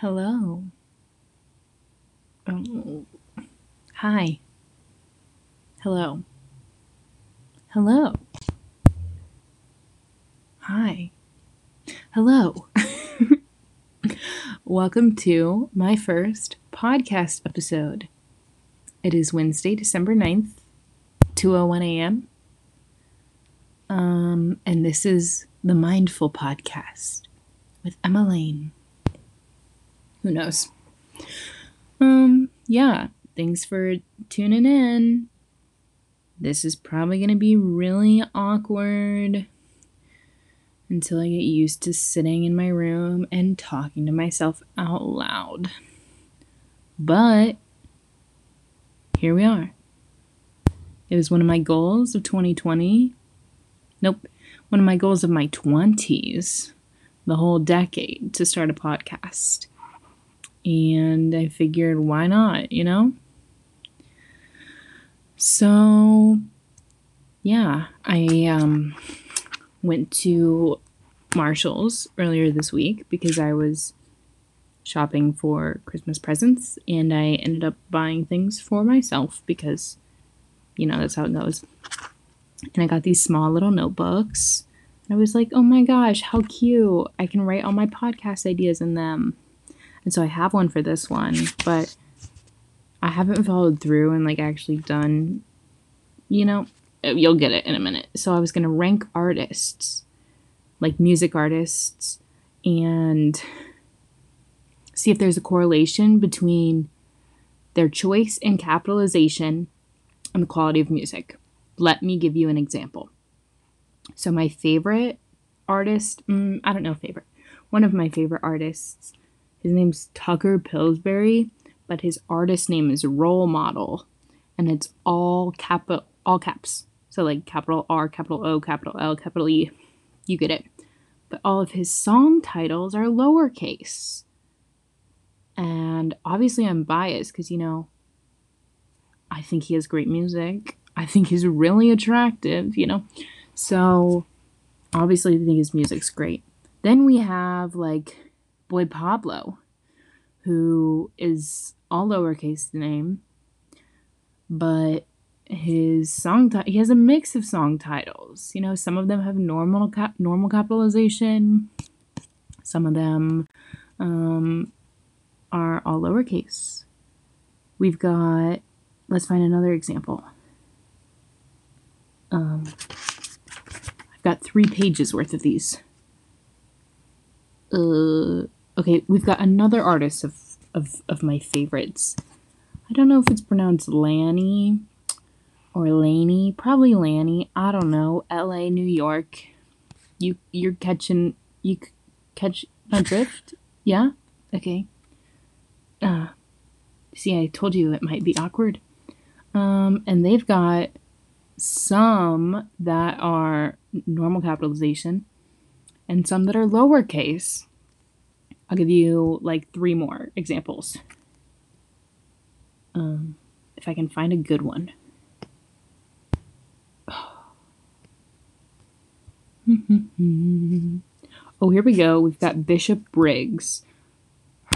Hello. Oh. Hi. Hello. Hello. Hi. Hello. Welcome to my first podcast episode. It is Wednesday, December 9th, 2:01 a.m. Um and this is the Mindful podcast with Emma Lane. Who knows? Um, yeah, thanks for tuning in. This is probably going to be really awkward until I get used to sitting in my room and talking to myself out loud. But here we are. It was one of my goals of 2020. Nope, one of my goals of my 20s, the whole decade, to start a podcast. And I figured, why not, you know? So, yeah, I um, went to Marshall's earlier this week because I was shopping for Christmas presents and I ended up buying things for myself because, you know, that's how it goes. And I got these small little notebooks. I was like, oh my gosh, how cute. I can write all my podcast ideas in them. And so I have one for this one, but I haven't followed through and like actually done, you know, you'll get it in a minute. So I was going to rank artists, like music artists, and see if there's a correlation between their choice and capitalization and the quality of music. Let me give you an example. So, my favorite artist, mm, I don't know, favorite, one of my favorite artists his name's Tucker Pillsbury, but his artist name is Role Model, and it's all cap all caps. So like capital R, capital O, capital L, capital E. You get it. But all of his song titles are lowercase. And obviously I'm biased because you know I think he has great music. I think he's really attractive, you know. So obviously I think his music's great. Then we have like boy Pablo, who is all lowercase name, but his song ti- he has a mix of song titles. You know, some of them have normal normal capitalization, some of them um, are all lowercase. We've got let's find another example. Um, I've got three pages worth of these. Uh, Okay, we've got another artist of, of, of my favorites. I don't know if it's pronounced Lanny or Laney. Probably Lanny. I don't know. L.A., New York. You you're catching you catch my drift? Yeah. Okay. Uh, see, I told you it might be awkward. Um, and they've got some that are normal capitalization and some that are lowercase. I'll give you like three more examples. Um, if I can find a good one. oh, here we go. We've got Bishop Briggs.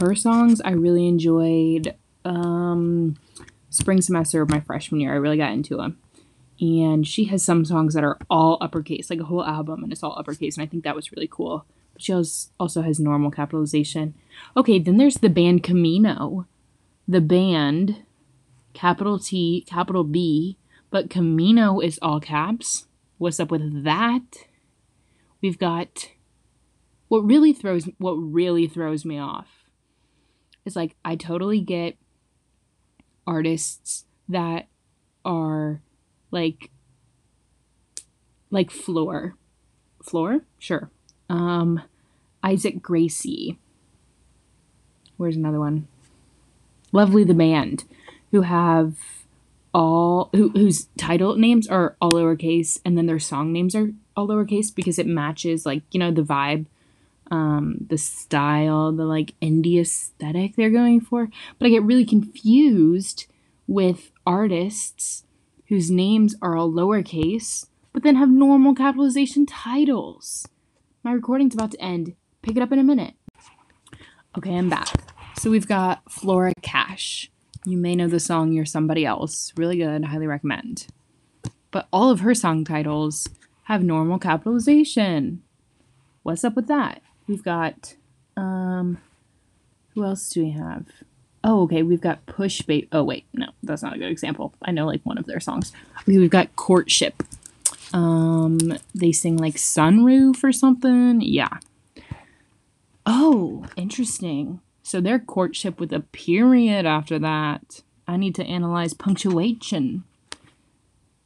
Her songs I really enjoyed. Um, spring semester of my freshman year, I really got into them. And she has some songs that are all uppercase, like a whole album, and it's all uppercase, and I think that was really cool she also has normal capitalization. Okay, then there's the band Camino. The band, capital T, capital B, but Camino is all caps. What's up with that? We've got what really throws what really throws me off is like I totally get artists that are like like Floor. Floor? Sure. Um, Isaac Gracie. Where's another one? Lovely the Band, who have all who, whose title names are all lowercase and then their song names are all lowercase because it matches like you know the vibe um the style the like indie aesthetic they're going for but i get really confused with artists whose names are all lowercase but then have normal capitalization titles my recording's about to end. Pick it up in a minute. Okay, I'm back. So we've got Flora Cash. You may know the song You're Somebody Else. Really good, highly recommend. But all of her song titles have normal capitalization. What's up with that? We've got um who else do we have? Oh, okay, we've got Push Baby. Oh, wait, no, that's not a good example. I know like one of their songs. Okay, We've got Courtship. Um, they sing like Sunroof or something. Yeah. Oh, interesting. So their courtship with a period after that. I need to analyze punctuation.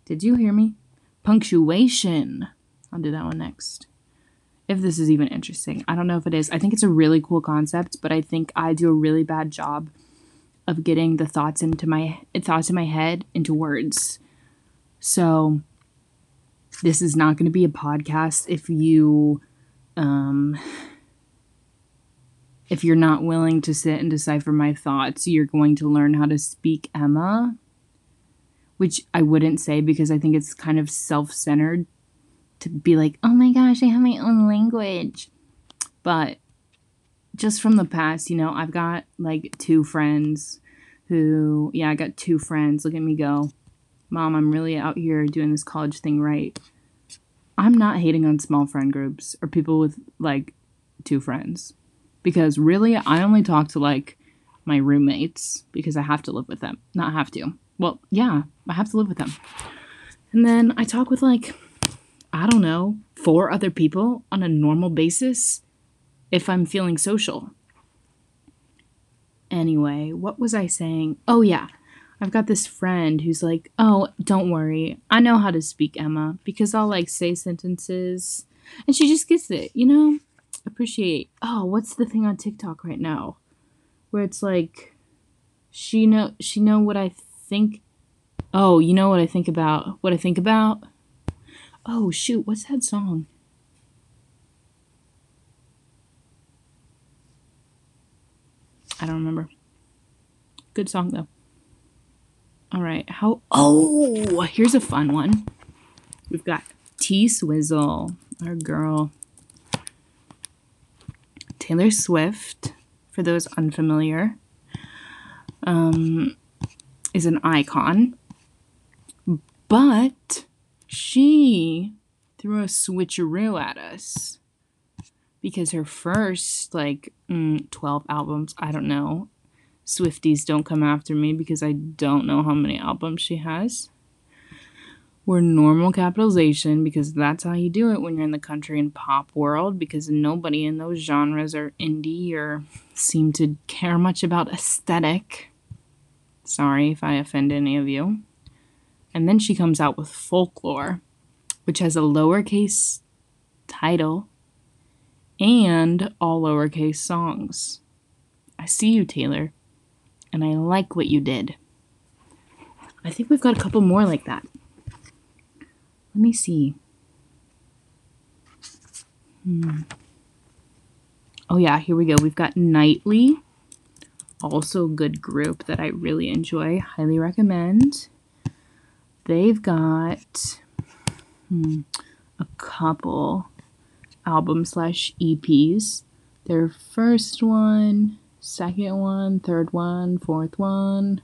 Did you hear me? Punctuation. I'll do that one next. If this is even interesting. I don't know if it is. I think it's a really cool concept, but I think I do a really bad job of getting the thoughts into my thoughts in my head into words. So this is not going to be a podcast if you um if you're not willing to sit and decipher my thoughts, you're going to learn how to speak Emma, which I wouldn't say because I think it's kind of self-centered to be like, "Oh my gosh, I have my own language." But just from the past, you know, I've got like two friends who, yeah, I got two friends. Look at me go. Mom, I'm really out here doing this college thing right. I'm not hating on small friend groups or people with like two friends because really I only talk to like my roommates because I have to live with them. Not have to. Well, yeah, I have to live with them. And then I talk with like I don't know, four other people on a normal basis if I'm feeling social. Anyway, what was I saying? Oh, yeah. I've got this friend who's like, oh, don't worry. I know how to speak Emma because I'll like say sentences and she just gets it, you know? Appreciate. Oh, what's the thing on TikTok right now? Where it's like she know she know what I think. Oh, you know what I think about? What I think about? Oh, shoot, what's that song? I don't remember. Good song though. All right. How? Oh, here's a fun one. We've got T Swizzle, our girl. Taylor Swift, for those unfamiliar, um, is an icon. But she threw a switcheroo at us because her first like mm, 12 albums i don't know swifties don't come after me because i don't know how many albums she has. We're normal capitalization because that's how you do it when you're in the country and pop world because nobody in those genres are indie or seem to care much about aesthetic. Sorry if i offend any of you. And then she comes out with folklore which has a lowercase title and all lowercase songs. I see you, Taylor, and I like what you did. I think we've got a couple more like that. Let me see. Hmm. Oh, yeah, here we go. We've got Nightly, also a good group that I really enjoy. Highly recommend. They've got hmm, a couple album slash EPs. Their first one, second one, third one, fourth one.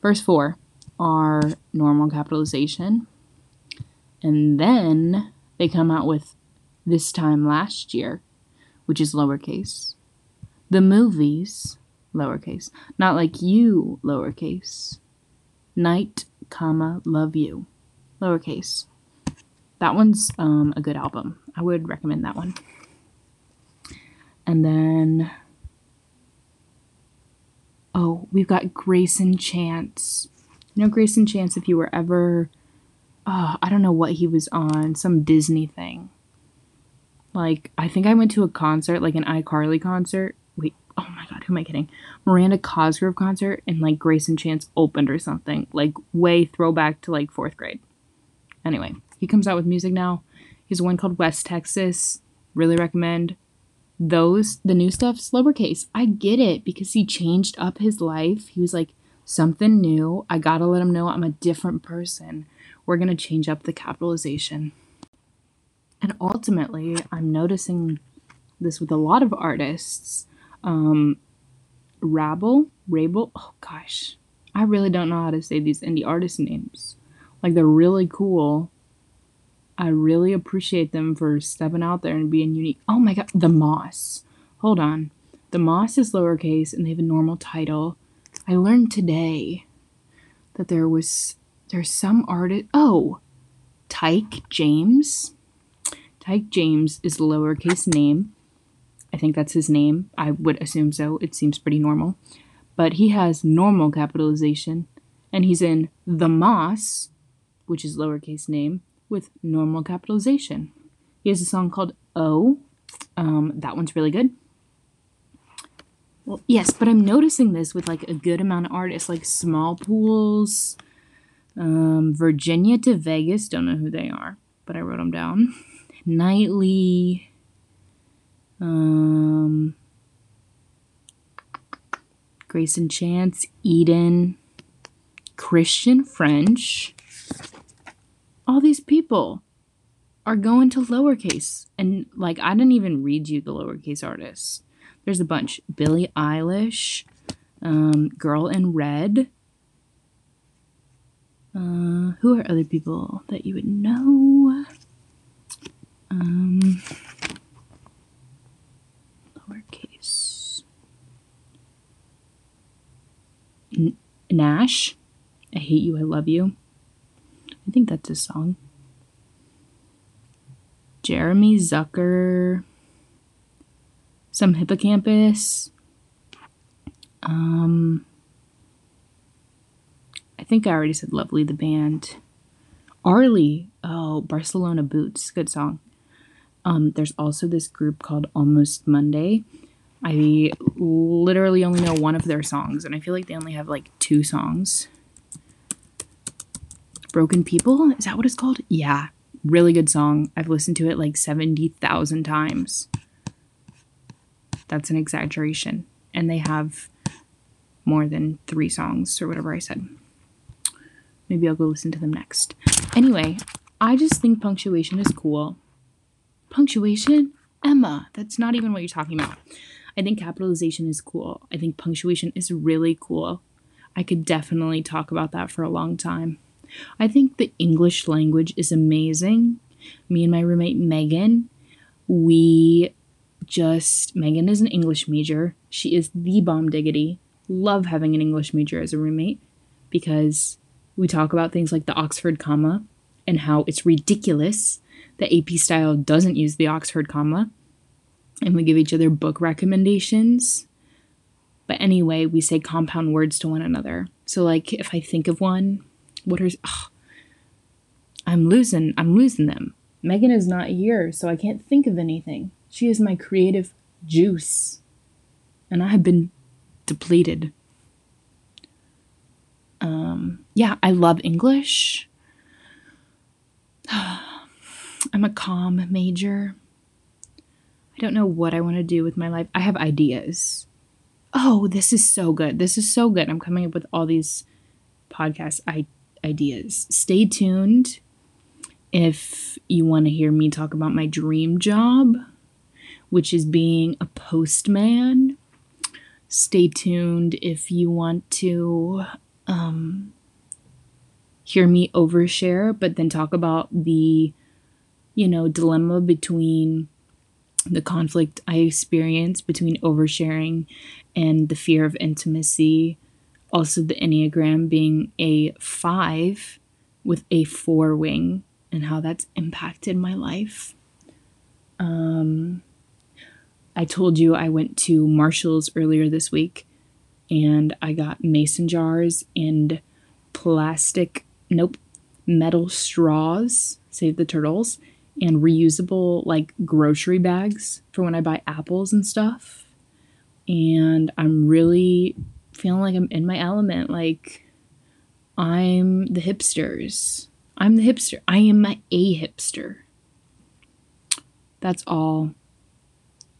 First four are normal capitalization. And then they come out with this time last year, which is lowercase. The movies, lowercase. Not like you, lowercase. Night, comma, love you, lowercase. That one's um, a good album. I would recommend that one. And then, oh, we've got Greyson Chance. You know Greyson Chance, if you were ever, oh, I don't know what he was on, some Disney thing. Like, I think I went to a concert, like an iCarly concert. Wait, oh my god, who am I kidding? Miranda Cosgrove concert, and like Greyson Chance opened or something. Like, way throwback to like fourth grade. Anyway, he comes out with music now. He's one called West Texas. Really recommend those. The new stuff's lowercase. I get it because he changed up his life. He was like, something new. I gotta let him know I'm a different person. We're gonna change up the capitalization. And ultimately, I'm noticing this with a lot of artists. Um, Rabble, Rabel. Oh gosh, I really don't know how to say these indie artist names. Like they're really cool. I really appreciate them for stepping out there and being unique. Oh my god, The Moss. Hold on. The Moss is lowercase and they have a normal title. I learned today that there was there's some artist. Oh, Tyke James. Tyke James is the lowercase name. I think that's his name. I would assume so. It seems pretty normal. But he has normal capitalization and he's in The Moss, which is lowercase name, with normal capitalization. He has a song called Oh. Um, that one's really good. Well, yes, but I'm noticing this with like a good amount of artists, like Smallpools, um, Virginia to Vegas. Don't know who they are, but I wrote them down. Nightly. Um, Greyson Chance, Eden, Christian French all these people are going to lowercase. And like, I didn't even read you the lowercase artists. There's a bunch Billie Eilish, um, Girl in Red. Uh, who are other people that you would know? Um, lowercase. N- gnash. I hate you, I love you. I think that's his song. Jeremy Zucker, some Hippo Campus. Um, I think I already said Lovely the band. Arlie, oh, Barcelona Boots, good song. Um, there's also this group called Almost Monday. I literally only know one of their songs, and I feel like they only have like two songs. Broken People? Is that what it's called? Yeah. Really good song. I've listened to it like 70,000 times. That's an exaggeration. And they have more than three songs or whatever I said. Maybe I'll go listen to them next. Anyway, I just think punctuation is cool. Punctuation? Emma, that's not even what you're talking about. I think capitalization is cool. I think punctuation is really cool. I could definitely talk about that for a long time. I think the English language is amazing. Me and my roommate Megan, we just, Megan is an English major. She is the bomb diggity. Love having an English major as a roommate because we talk about things like the Oxford comma and how it's ridiculous that AP Style doesn't use the Oxford comma. And we give each other book recommendations. But anyway, we say compound words to one another. So, like, if I think of one, what are oh, I'm losing I'm losing them. Megan is not here, so I can't think of anything. She is my creative juice. And I have been depleted. Um, yeah, I love English. I'm a com major. I don't know what I want to do with my life. I have ideas. Oh, this is so good. This is so good. I'm coming up with all these podcast I- ideas. Stay tuned if you want to hear me talk about my dream job, which is being a postman. Stay tuned if you want to um, hear me overshare, but then talk about the, you know, dilemma between the conflict I experience between oversharing and the fear of intimacy also the Enneagram being a five with a four wing and how that's impacted my life. Um, I told you I went to Marshall's earlier this week and I got mason jars and plastic, nope, metal straws, save the turtles, and reusable like grocery bags for when I buy apples and stuff. And I'm really feeling like I'm in my element. Like I'm the hipsters. I'm the hipster. I am a hipster. That's all.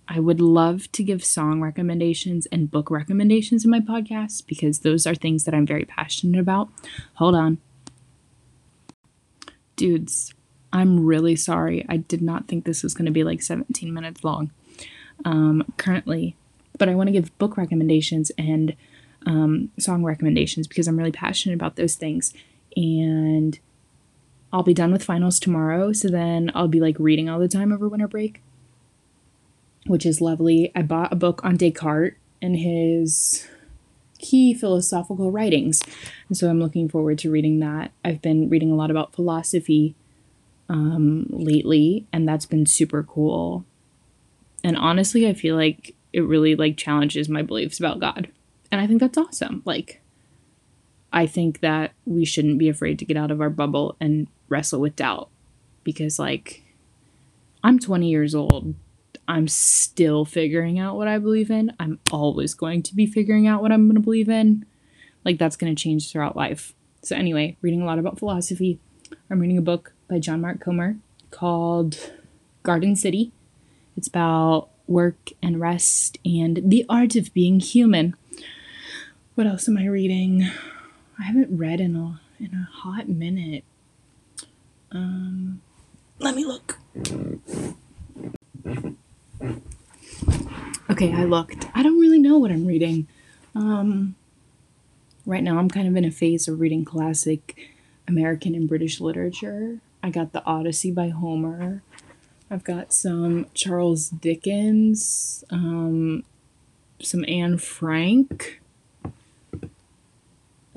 I would love to give song recommendations and book recommendations in my podcast because those are things that I'm very passionate about. Hold on. Dudes, I'm really sorry. I did not think this was going to be like 17 minutes long. Um, currently, but I want to give book recommendations and um, song recommendations because I'm really passionate about those things. And I'll be done with finals tomorrow, so then I'll be like reading all the time over winter break, which is lovely. I bought a book on Descartes and his key philosophical writings, and so I'm looking forward to reading that. I've been reading a lot about philosophy um, lately, and that's been super cool. And honestly, I feel like it really like challenges my beliefs about God. And I think that's awesome. Like I think that we shouldn't be afraid to get out of our bubble and wrestle with doubt because like I'm 20 years old. I'm still figuring out what I believe in. I'm always going to be figuring out what I'm going to believe in. Like that's going to change throughout life. So anyway, reading a lot about philosophy. I'm reading a book by John Mark Comer called Garden City. It's about work and rest and the art of being human. What else am I reading? I haven't read in a in a hot minute. Um, let me look. Okay, I looked. I don't really know what I'm reading. Um, right now, I'm kind of in a phase of reading classic American and British literature. I got The Odyssey by Homer. I've got some Charles Dickens, um, some Anne Frank.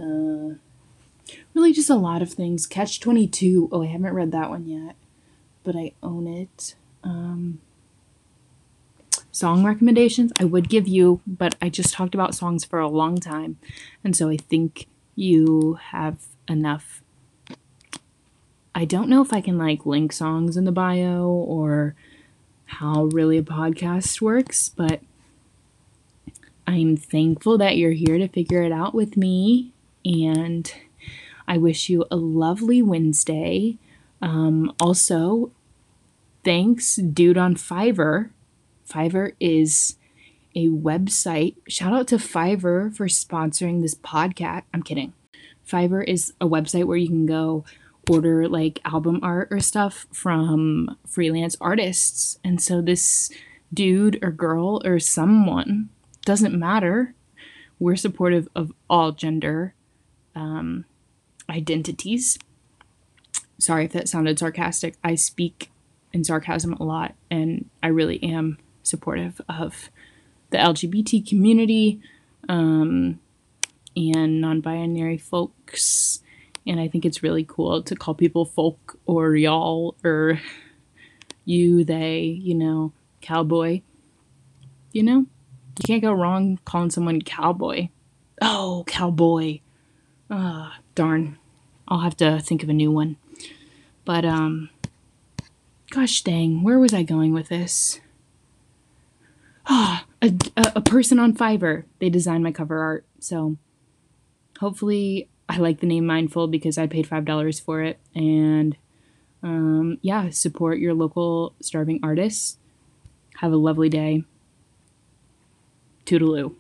Uh, really, just a lot of things. Catch 22. Oh, I haven't read that one yet, but I own it. Um, song recommendations I would give you, but I just talked about songs for a long time. And so I think you have enough. I don't know if I can like link songs in the bio or how really a podcast works, but I'm thankful that you're here to figure it out with me. And I wish you a lovely Wednesday. Um, also, thanks, dude on Fiverr. Fiverr is a website. Shout out to Fiverr for sponsoring this podcast. I'm kidding. Fiverr is a website where you can go order like album art or stuff from freelance artists. And so this dude or girl or someone doesn't matter. We're supportive of all gender um, identities. Sorry if that sounded sarcastic. I speak in sarcasm a lot, and I really am supportive of the LGBT community um, and non binary folks. And I think it's really cool to call people folk or y'all or you, they, you know, cowboy. You know, you can't go wrong calling someone cowboy. Oh, cowboy. Ah, darn. I'll have to think of a new one. But, um, gosh dang, where was I going with this? Ah, a, a, person on Fiverr. They designed my cover art. So hopefully I like the name Mindful because I paid $5 for it. And um, yeah, support your local starving artists. Have a lovely day. Toodaloo.